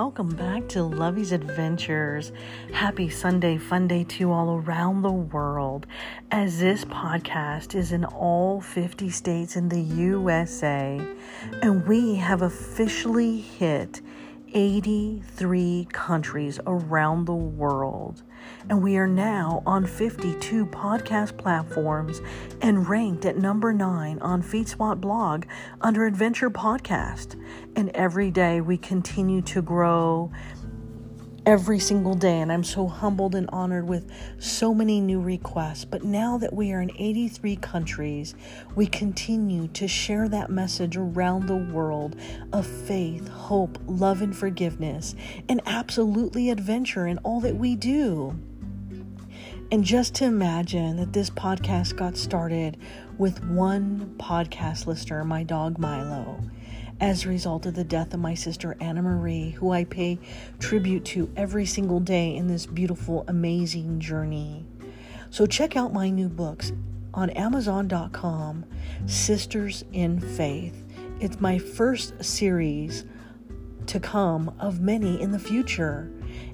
welcome back to Lovey's Adventures. Happy Sunday, fun day to all around the world. As this podcast is in all 50 states in the USA, and we have officially hit 83 countries around the world. And we are now on 52 podcast platforms and ranked at number 9 on FeedSpot blog under Adventure Podcast. And every day we continue to grow every single day. And I'm so humbled and honored with so many new requests. But now that we are in 83 countries, we continue to share that message around the world of faith, hope, love, and forgiveness, and absolutely adventure in all that we do. And just to imagine that this podcast got started with one podcast listener, my dog Milo as a result of the death of my sister Anna Marie, who I pay tribute to every single day in this beautiful, amazing journey. So check out my new books on Amazon.com Sisters in Faith. It's my first series to come of many in the future,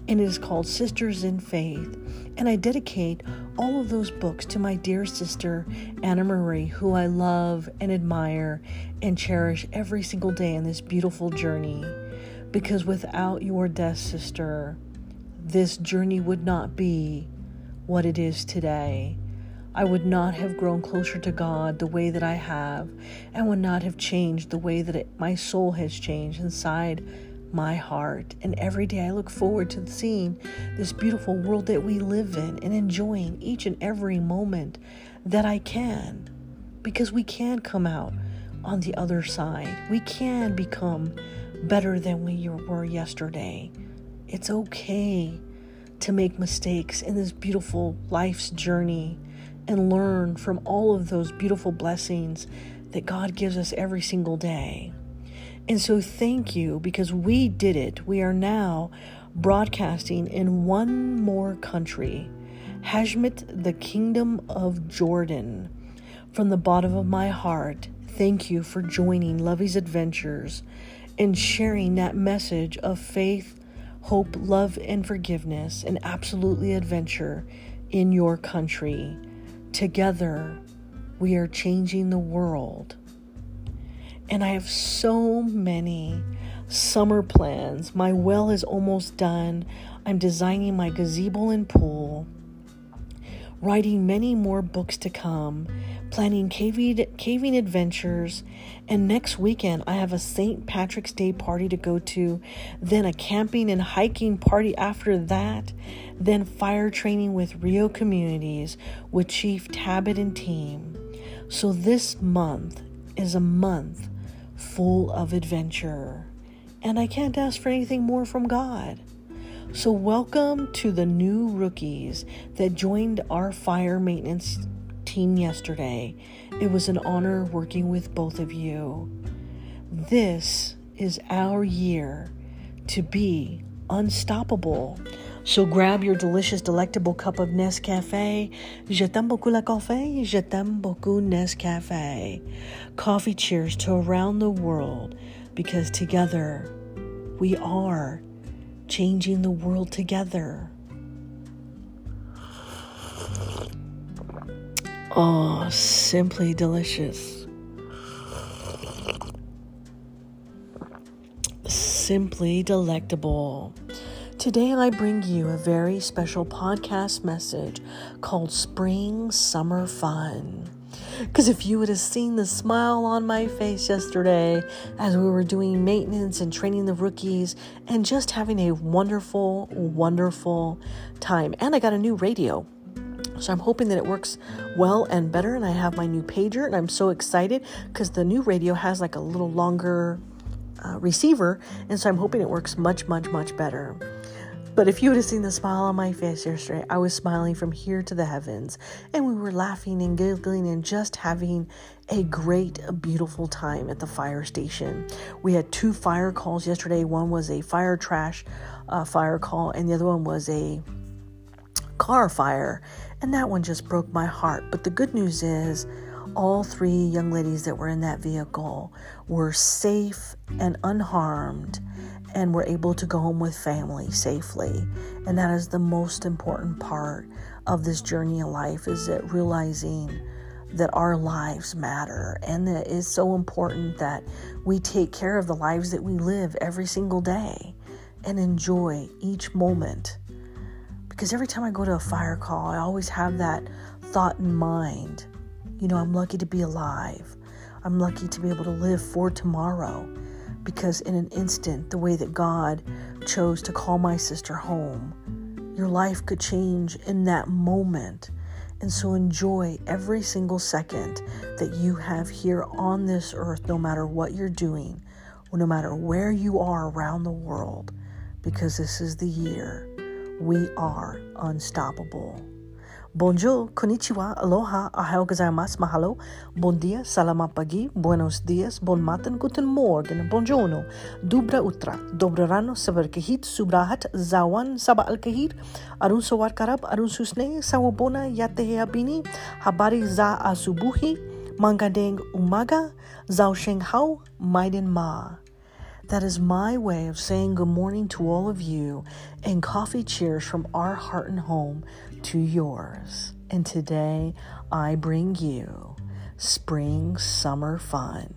and it is called Sisters in Faith. And I dedicate all of those books to my dear sister, Anna Marie, who I love and admire and cherish every single day in this beautiful journey. Because without your death, sister, this journey would not be what it is today. I would not have grown closer to God the way that I have, and would not have changed the way that it, my soul has changed inside my heart. And every day I look forward to seeing this beautiful world that we live in and enjoying each and every moment that I can. Because we can come out on the other side, we can become better than we were yesterday. It's okay to make mistakes in this beautiful life's journey and learn from all of those beautiful blessings that God gives us every single day. And so, thank you because we did it. We are now broadcasting in one more country, Hashemite, the Kingdom of Jordan. From the bottom of my heart, thank you for joining Lovey's Adventures and sharing that message of faith, hope, love, and forgiveness, and absolutely adventure in your country. Together, we are changing the world. And I have so many summer plans. My well is almost done. I'm designing my gazebo and pool, writing many more books to come, planning caving, caving adventures, and next weekend I have a St. Patrick's Day party to go to, then a camping and hiking party after that, then fire training with Rio Communities with Chief Tabit and team. So this month is a month full of adventure. And I can't ask for anything more from God. So, welcome to the new rookies that joined our fire maintenance team yesterday. It was an honor working with both of you. This is our year to be unstoppable. So grab your delicious, delectable cup of Nescafe. Je t'aime beaucoup la café. Je t'aime beaucoup Nescafe. Coffee cheers to around the world because together we are changing the world together. Oh, simply delicious. Simply delectable. Today, I bring you a very special podcast message called Spring Summer Fun. Because if you would have seen the smile on my face yesterday as we were doing maintenance and training the rookies and just having a wonderful, wonderful time. And I got a new radio. So I'm hoping that it works well and better. And I have my new pager, and I'm so excited because the new radio has like a little longer uh, receiver. And so I'm hoping it works much, much, much better. But if you would have seen the smile on my face yesterday, I was smiling from here to the heavens, and we were laughing and giggling and just having a great, beautiful time at the fire station. We had two fire calls yesterday. One was a fire trash uh, fire call, and the other one was a car fire, and that one just broke my heart. But the good news is, all three young ladies that were in that vehicle were safe and unharmed and we're able to go home with family safely. And that is the most important part of this journey in life is that realizing that our lives matter and that it's so important that we take care of the lives that we live every single day and enjoy each moment. Because every time I go to a fire call, I always have that thought in mind. You know, I'm lucky to be alive. I'm lucky to be able to live for tomorrow. Because in an instant, the way that God chose to call my sister home, your life could change in that moment. And so enjoy every single second that you have here on this earth, no matter what you're doing, or no matter where you are around the world because this is the year we are unstoppable. Bonjour, konnichiwa, aloha, ahau gozaimasu, mahalo, bon dia, salamat pagi, buenos dias, bon matin, guten morgen, buongiorno, dubra utra, dobro rano, sabar kahit, subrahat, zawan, saba al kahir, arun sawar karab, arun susne, sawabona, yatehe abini, habari za asubuhi, mangadeng umaga, zao sheng hao, maiden ma. That is my way of saying good morning to all of you and coffee cheers from our heart and home to yours. And today I bring you spring summer fun.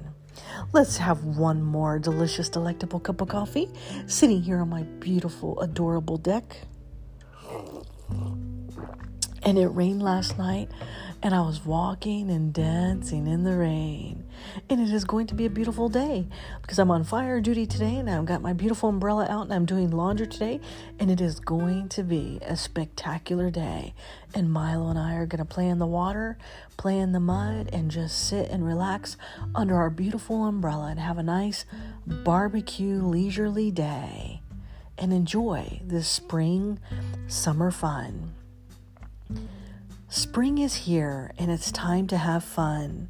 Let's have one more delicious, delectable cup of coffee sitting here on my beautiful, adorable deck. And it rained last night and I was walking and dancing in the rain. And it is going to be a beautiful day because I'm on fire duty today and I've got my beautiful umbrella out and I'm doing laundry today. And it is going to be a spectacular day. And Milo and I are going to play in the water, play in the mud, and just sit and relax under our beautiful umbrella and have a nice barbecue, leisurely day and enjoy this spring summer fun. Spring is here and it's time to have fun.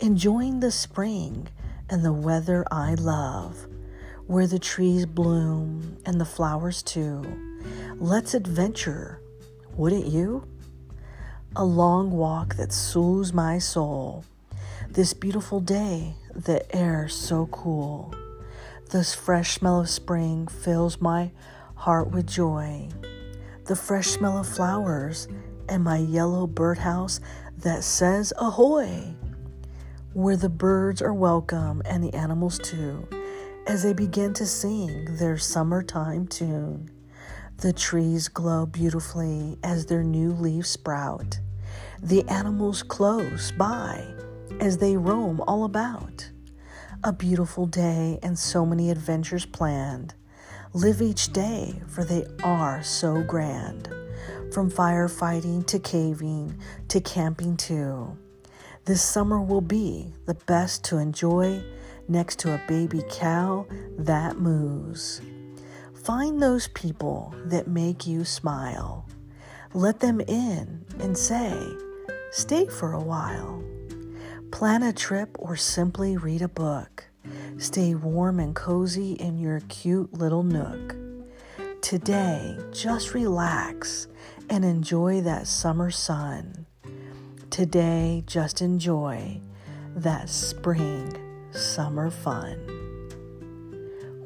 Enjoying the spring and the weather I love, where the trees bloom and the flowers too. Let's adventure, wouldn't you? A long walk that soothes my soul. This beautiful day, the air so cool. This fresh smell of spring fills my heart with joy. The fresh smell of flowers and my yellow birdhouse that says ahoy, where the birds are welcome and the animals too, as they begin to sing their summertime tune. The trees glow beautifully as their new leaves sprout. The animals close by as they roam all about. A beautiful day and so many adventures planned. Live each day, for they are so grand from firefighting to caving to camping too. This summer will be the best to enjoy next to a baby cow that moos. Find those people that make you smile. Let them in and say, stay for a while. Plan a trip or simply read a book. Stay warm and cozy in your cute little nook. Today, just relax and enjoy that summer sun. Today, just enjoy that spring summer fun.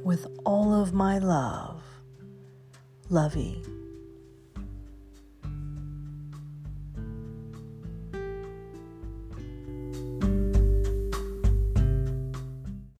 With all of my love, Lovey.